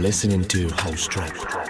listening to House Trap.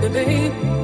Together